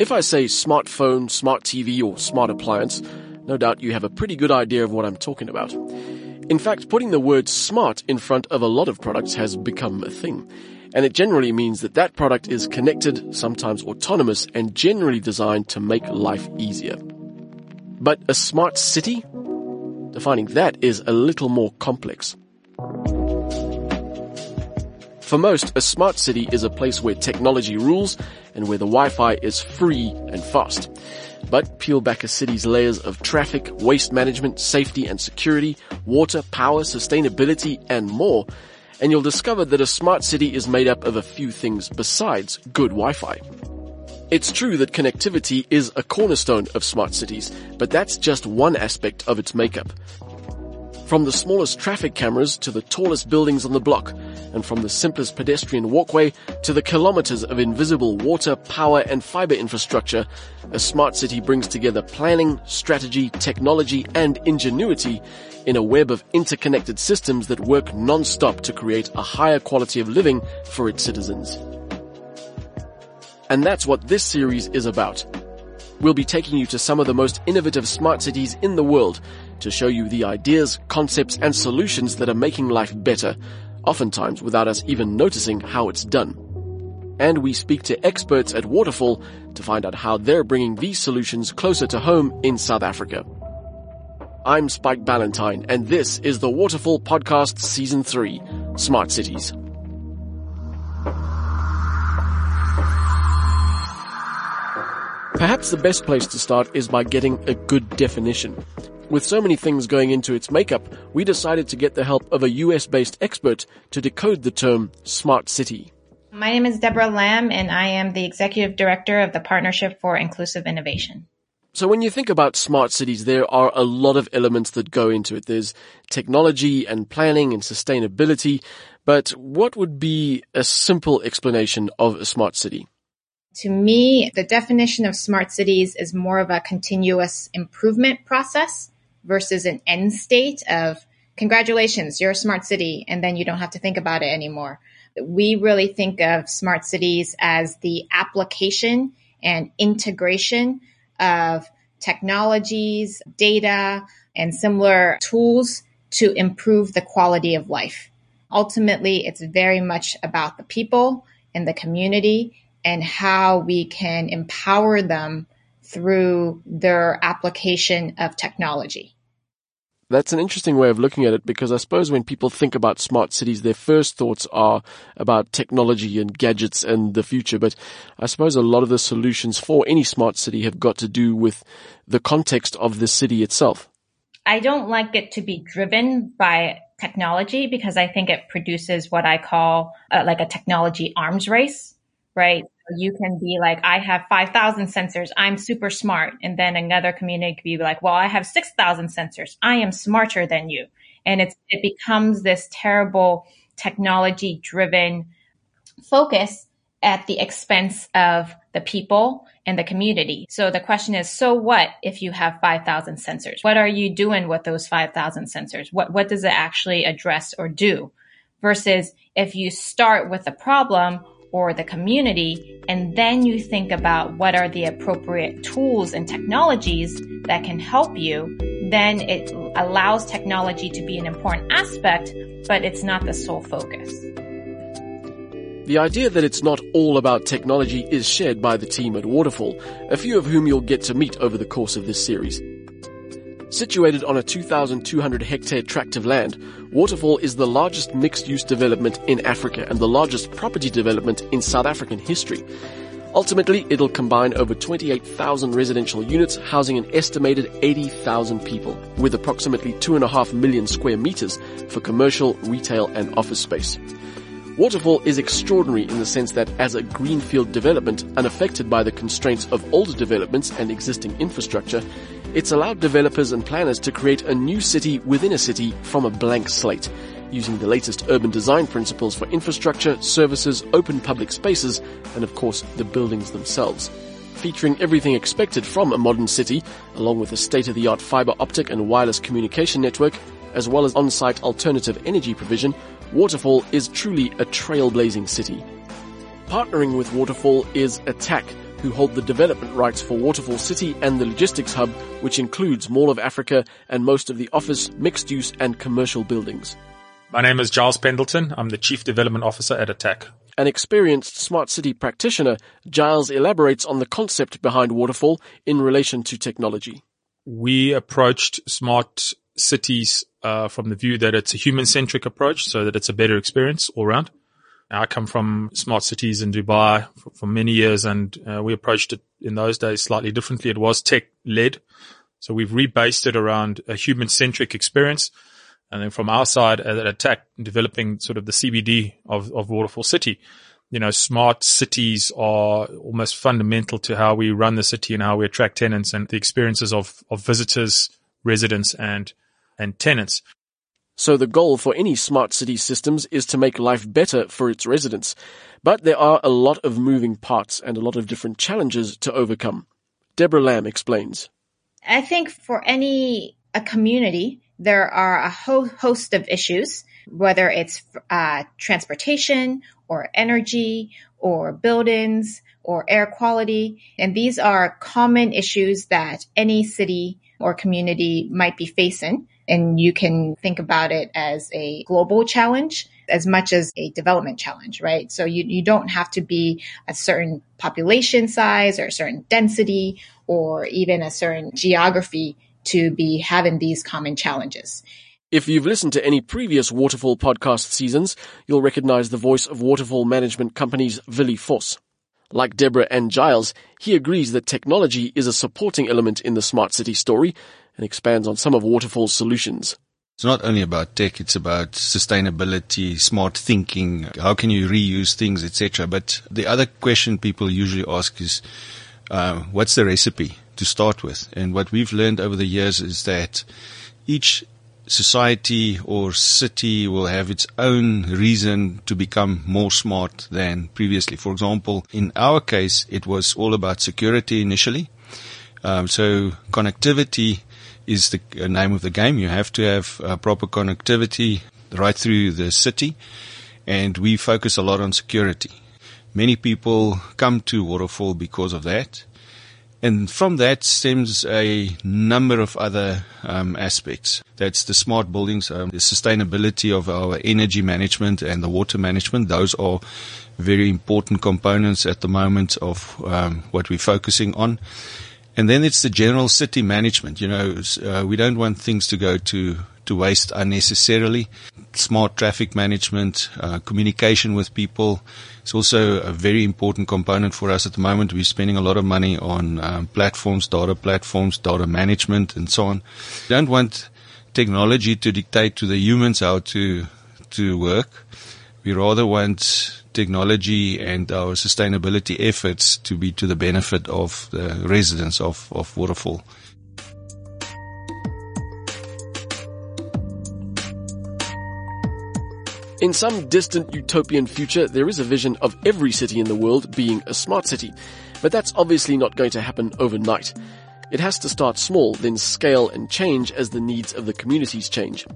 If I say smartphone, smart TV, or smart appliance, no doubt you have a pretty good idea of what I'm talking about. In fact, putting the word smart in front of a lot of products has become a thing. And it generally means that that product is connected, sometimes autonomous, and generally designed to make life easier. But a smart city? Defining that is a little more complex. For most, a smart city is a place where technology rules and where the Wi-Fi is free and fast. But peel back a city's layers of traffic, waste management, safety and security, water, power, sustainability, and more, and you'll discover that a smart city is made up of a few things besides good Wi-Fi. It's true that connectivity is a cornerstone of smart cities, but that's just one aspect of its makeup. From the smallest traffic cameras to the tallest buildings on the block, and from the simplest pedestrian walkway to the kilometers of invisible water, power, and fiber infrastructure, a smart city brings together planning, strategy, technology, and ingenuity in a web of interconnected systems that work non-stop to create a higher quality of living for its citizens. And that's what this series is about. We'll be taking you to some of the most innovative smart cities in the world to show you the ideas, concepts, and solutions that are making life better, oftentimes without us even noticing how it's done. And we speak to experts at Waterfall to find out how they're bringing these solutions closer to home in South Africa. I'm Spike Ballantine, and this is the Waterfall Podcast Season 3, Smart Cities. Perhaps the best place to start is by getting a good definition. With so many things going into its makeup, we decided to get the help of a US based expert to decode the term smart city. My name is Deborah Lamb, and I am the executive director of the Partnership for Inclusive Innovation. So when you think about smart cities, there are a lot of elements that go into it. There's technology and planning and sustainability. But what would be a simple explanation of a smart city? To me, the definition of smart cities is more of a continuous improvement process versus an end state of congratulations, you're a smart city, and then you don't have to think about it anymore. We really think of smart cities as the application and integration of technologies, data, and similar tools to improve the quality of life. Ultimately, it's very much about the people and the community and how we can empower them through their application of technology. That's an interesting way of looking at it because I suppose when people think about smart cities, their first thoughts are about technology and gadgets and the future. But I suppose a lot of the solutions for any smart city have got to do with the context of the city itself. I don't like it to be driven by technology because I think it produces what I call uh, like a technology arms race, right? You can be like, I have 5,000 sensors. I'm super smart. And then another community could be like, well, I have 6,000 sensors. I am smarter than you. And it's, it becomes this terrible technology driven focus at the expense of the people and the community. So the question is, so what if you have 5,000 sensors? What are you doing with those 5,000 sensors? What, what does it actually address or do? Versus if you start with a problem, or the community, and then you think about what are the appropriate tools and technologies that can help you, then it allows technology to be an important aspect, but it's not the sole focus. The idea that it's not all about technology is shared by the team at Waterfall, a few of whom you'll get to meet over the course of this series. Situated on a 2,200 hectare tract of land, Waterfall is the largest mixed-use development in Africa and the largest property development in South African history. Ultimately, it'll combine over 28,000 residential units housing an estimated 80,000 people, with approximately 2.5 million square meters for commercial, retail, and office space. Waterfall is extraordinary in the sense that as a greenfield development, unaffected by the constraints of older developments and existing infrastructure, it's allowed developers and planners to create a new city within a city from a blank slate, using the latest urban design principles for infrastructure, services, open public spaces, and of course the buildings themselves. Featuring everything expected from a modern city, along with a state-of-the-art fiber optic and wireless communication network, as well as on-site alternative energy provision, Waterfall is truly a trailblazing city. Partnering with Waterfall is Attacq, who hold the development rights for Waterfall City and the logistics hub, which includes Mall of Africa and most of the office, mixed use and commercial buildings. My name is Giles Pendleton. I'm the Chief Development Officer at Attacq. An experienced smart city practitioner, Giles elaborates on the concept behind Waterfall in relation to technology. We approached smart cities uh, from the view that it's a human centric approach so that it's a better experience all around. I come from smart cities in Dubai for, for many years and uh, we approached it in those days slightly differently. It was tech led. So we've rebased it around a human centric experience. And then from our side at Attacq, developing sort of the CBD of, of Waterfall City, you know, smart cities are almost fundamental to how we run the city and how we attract tenants and the experiences of, of visitors, residents and, and tenants. So the goal for any smart city systems is to make life better for its residents. But there are a lot of moving parts and a lot of different challenges to overcome. Deborah Lamb explains. I think for any a community, there are a ho- host of issues, whether it's uh, transportation or energy or buildings or air quality. And these are common issues that any city or community might be facing. And you can think about it as a global challenge as much as a development challenge, right? So you, you don't have to be a certain population size or a certain density or even a certain geography to be having these common challenges. If you've listened to any previous Waterfall podcast seasons, you'll recognize the voice of Waterfall Management Company's Willie Vos. Like Deborah and Giles, he agrees that technology is a supporting element in the smart city story and expands on some of Waterfall's solutions. It's not only about tech, it's about sustainability, smart thinking, how can you reuse things, etc. But the other question people usually ask is, uh, what's the recipe to start with? And what we've learned over the years is that each society or city will have its own reason to become more smart than previously. For example, in our case, it was all about security initially. Um, so connectivity is the uh, name of the game. You have to have uh, proper connectivity right through the city, and we focus a lot on security. Many people come to Waterfall because of that. And from that stems a number of other um, aspects. That's the smart buildings, um, the sustainability of our energy management and the water management. Those are very important components at the moment of um, what we're focusing on. And then it's the general city management. You know, uh, we don't want things to go to to waste unnecessarily. Smart traffic management, uh, communication with people, it's also a very important component for us at the moment. We're spending a lot of money on um, platforms, data platforms, data management, and so on. We don't want technology to dictate to the humans how to to work. We rather want technology and our sustainability efforts to be to the benefit of the residents of, of Waterfall. In some distant utopian future, there is a vision of every city in the world being a smart city. But that's obviously not going to happen overnight. It has to start small, then scale and change as the needs of the communities change.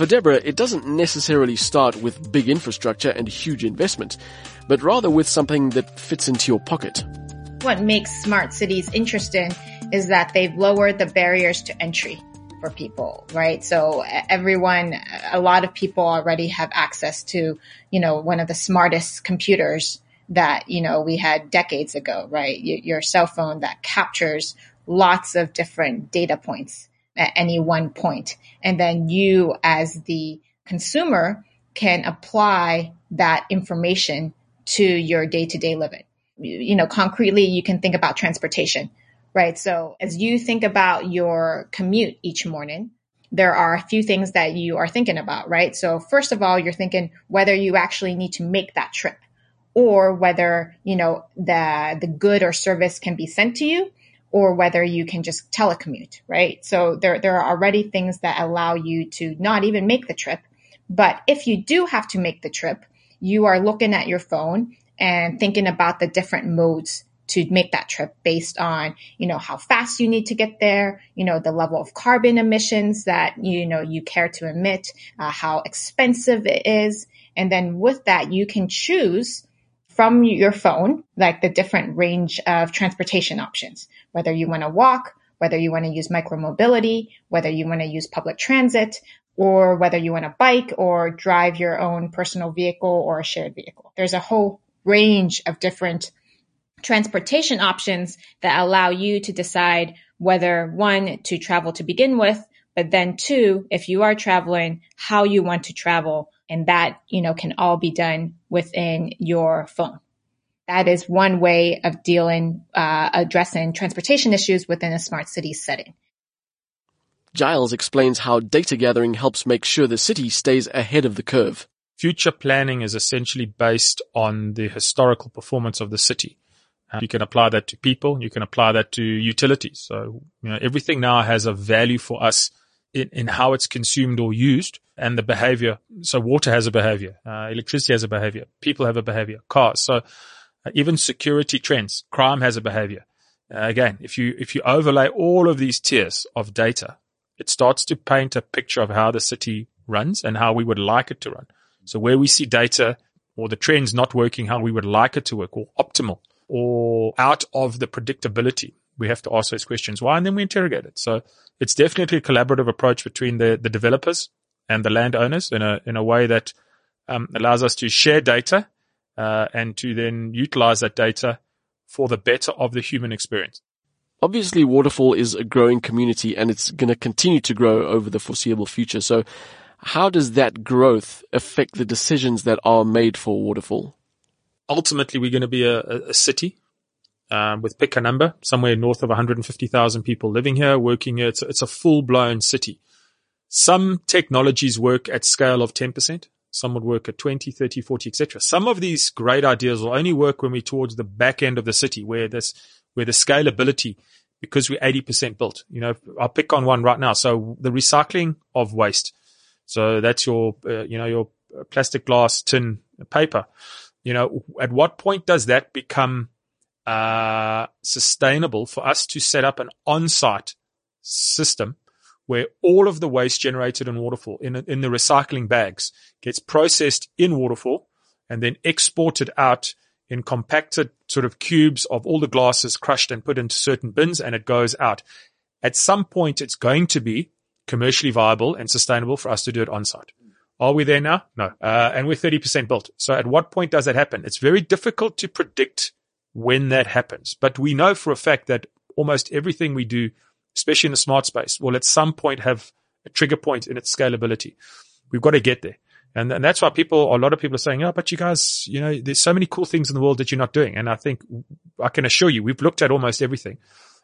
For Deborah, it doesn't necessarily start with big infrastructure and huge investment, but rather with something that fits into your pocket. What makes smart cities interesting is that they've lowered the barriers to entry for people, right? So everyone, a lot of people already have access to, you know, one of the smartest computers that, you know, we had decades ago, right? Your cell phone that captures lots of different data points at any one point. And then you as the consumer can apply that information to your day to day living. You know, concretely, you can think about transportation right? So as you think about your commute each morning, there are a few things that you are thinking about, right? So first of all, you're thinking whether you actually need to make that trip or whether, you know, the, the good or service can be sent to you or whether you can just telecommute, right? So there, there are already things that allow you to not even make the trip. But if you do have to make the trip, you are looking at your phone and thinking about the different modes to make that trip based on, you know, how fast you need to get there, you know, the level of carbon emissions that, you know, you care to emit, uh, how expensive it is. And then with that, you can choose from your phone, like the different range of transportation options, whether you want to walk, whether you want to use micromobility, whether you want to use public transit, or whether you want to bike or drive your own personal vehicle or a shared vehicle. There's a whole range of different transportation options that allow you to decide whether one, to travel to begin with, but then two, if you are traveling, how you want to travel. And that, you know, can all be done within your phone. That is one way of dealing, uh, addressing transportation issues within a smart city setting. Giles explains how data gathering helps make sure the city stays ahead of the curve. Future planning is essentially based on the historical performance of the city. Uh, you can apply that to people. You can apply that to utilities. So, you know, everything now has a value for us in, in how it's consumed or used and the behavior. So water has a behavior. Uh, electricity has a behavior. People have a behavior. Cars. So uh, even security trends, crime has a behavior. Uh, again, if you, if you overlay all of these tiers of data, it starts to paint a picture of how the city runs and how we would like it to run. So where we see data or the trends not working how we would like it to work or optimal or out of the predictability, we have to ask those questions why and then we interrogate it. So it's definitely a collaborative approach between the, the developers and the landowners in a, in a way that um, allows us to share data uh, and to then utilize that data for the better of the human experience. Obviously, Waterfall is a growing community and it's going to continue to grow over the foreseeable future. So how does that growth affect the decisions that are made for Waterfall? Ultimately, we're going to be a, a city um, with pick a number, somewhere north of 150,000 people living here, working here. It's it's a full blown city. Some technologies work at scale of 10%. Some would work at 20, 30, 40, etc. Some of these great ideas will only work when we're towards the back end of the city where this, where the scalability because we're 80% built. You know, I'll pick on one right now. So the recycling of waste. So that's your, uh, you know, your plastic, glass, tin, paper. You know, at what point does that become uh, sustainable for us to set up an on-site system where all of the waste generated in Waterfall in, in the recycling bags gets processed in Waterfall and then exported out in compacted sort of cubes of all the glasses crushed and put into certain bins and it goes out. At some point, it's going to be commercially viable and sustainable for us to do it on site. Are we there now? No. Uh, and we're 30% built. So at what point does that happen? It's very difficult to predict when that happens, but we know for a fact that almost everything we do, especially in the smart space, will at some point have a trigger point in its scalability. We've got to get there. And, and that's why people, a lot of people are saying, oh, but you guys, you know, there's so many cool things in the world that you're not doing. And I think I can assure you, we've looked at almost everything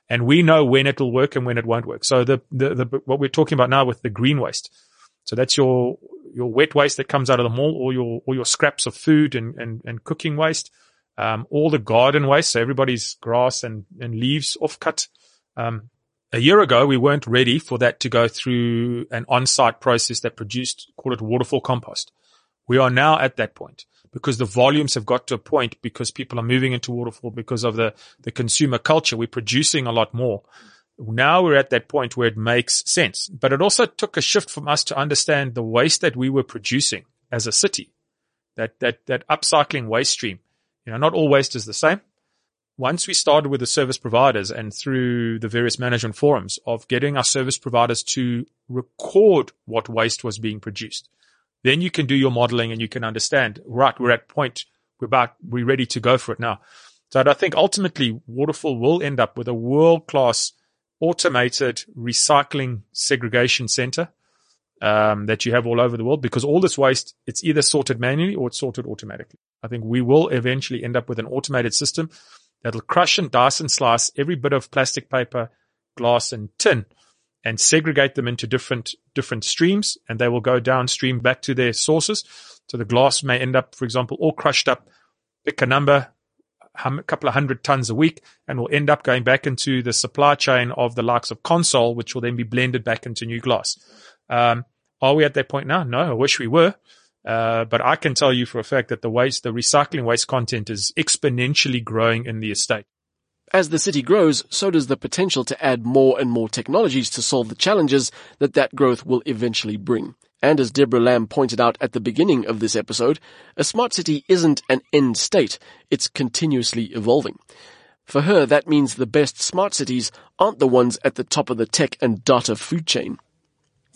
and we know when it will work and when it won't work. So the, the, the, what we're talking about now with the green waste. So that's your, your wet waste that comes out of the mall or your, or your scraps of food and, and, and cooking waste. Um, all the garden waste. So everybody's grass and, and leaves off cut. Um, a year ago, we weren't ready for that to go through an on-site process that produced, call it waterfall compost. We are now at that point because the volumes have got to a point because people are moving into waterfall because of the, the consumer culture. We're producing a lot more. Now we're at that point where it makes sense, but it also took a shift from us to understand the waste that we were producing as a city, that, that, that upcycling waste stream. You know, not all waste is the same once we started with the service providers and through the various management forums of getting our service providers to record what waste was being produced, then you can do your modeling and you can understand, right, we're at point, we're about, we're ready to go for it now. So I think ultimately Waterfall will end up with a world class automated recycling segregation center um, that you have all over the world because all this waste, it's either sorted manually or it's sorted automatically. I think we will eventually end up with an automated system that'll crush and dice and slice every bit of plastic paper, glass and tin and segregate them into different, different streams and they will go downstream back to their sources. So the glass may end up, for example, all crushed up, pick a number, a couple of hundred tons a week and will end up going back into the supply chain of the likes of Consol, which will then be blended back into new glass. Um, are we at that point now? No, I wish we were. Uh, but I can tell you for a fact that the waste, the recycling waste content is exponentially growing in the estate. As the city grows, so does the potential to add more and more technologies to solve the challenges that that growth will eventually bring. And as Deborah Lamb pointed out at the beginning of this episode, a smart city isn't an end state, it's continuously evolving. For her, that means the best smart cities aren't the ones at the top of the tech and data food chain.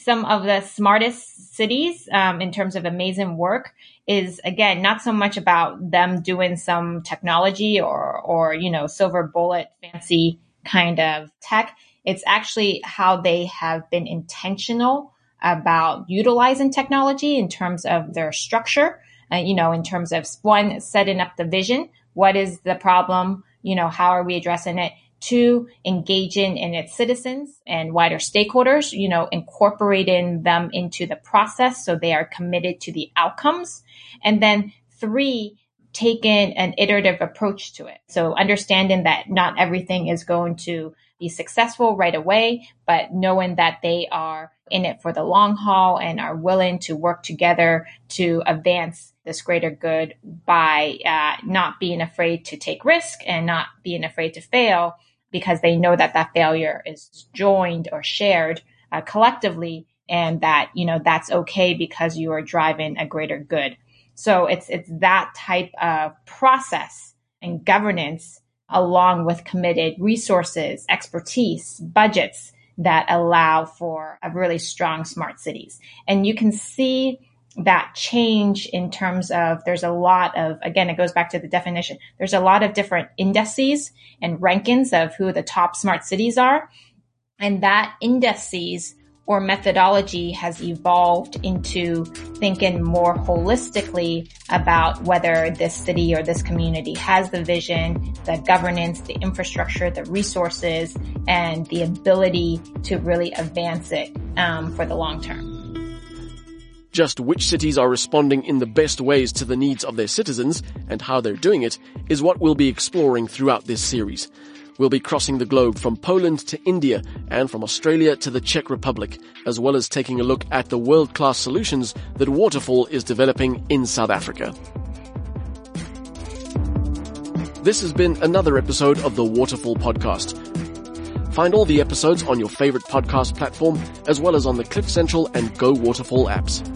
Some of the smartest cities um, in terms of amazing work is again not so much about them doing some technology or or you know silver bullet fancy kind of tech. It's actually how they have been intentional about utilizing technology in terms of their structure. Uh, you know, in terms of one setting up the vision. What is the problem? you know, how are we addressing it? Two, engaging in its citizens and wider stakeholders, you know, incorporating them into the process so they are committed to the outcomes. And then three, taking an iterative approach to it. So understanding that not everything is going to be successful right away, but knowing that they are in it for the long haul and are willing to work together to advance this greater good by uh, not being afraid to take risk and not being afraid to fail because they know that that failure is joined or shared uh, collectively and that you know that's okay because you are driving a greater good. So it's it's that type of process and governance along with committed resources expertise budgets that allow for a really strong smart cities. And you can see that change in terms of there's a lot of again it goes back to the definition there's a lot of different indices and rankings of who the top smart cities are and that indices or methodology has evolved into thinking more holistically about whether this city or this community has the vision, the governance, the infrastructure, the resources, and the ability to really advance it um, for the long term. Just which cities are responding in the best ways to the needs of their citizens and how they're doing it is what we'll be exploring throughout this series. We'll be crossing the globe from Poland to India and from Australia to the Czech Republic, as well as taking a look at the world-class solutions that Waterfall is developing in South Africa. This has been another episode of the Waterfall Podcast. Find all the episodes on your favorite podcast platform, as well as on the Cliff Central and Go Waterfall apps.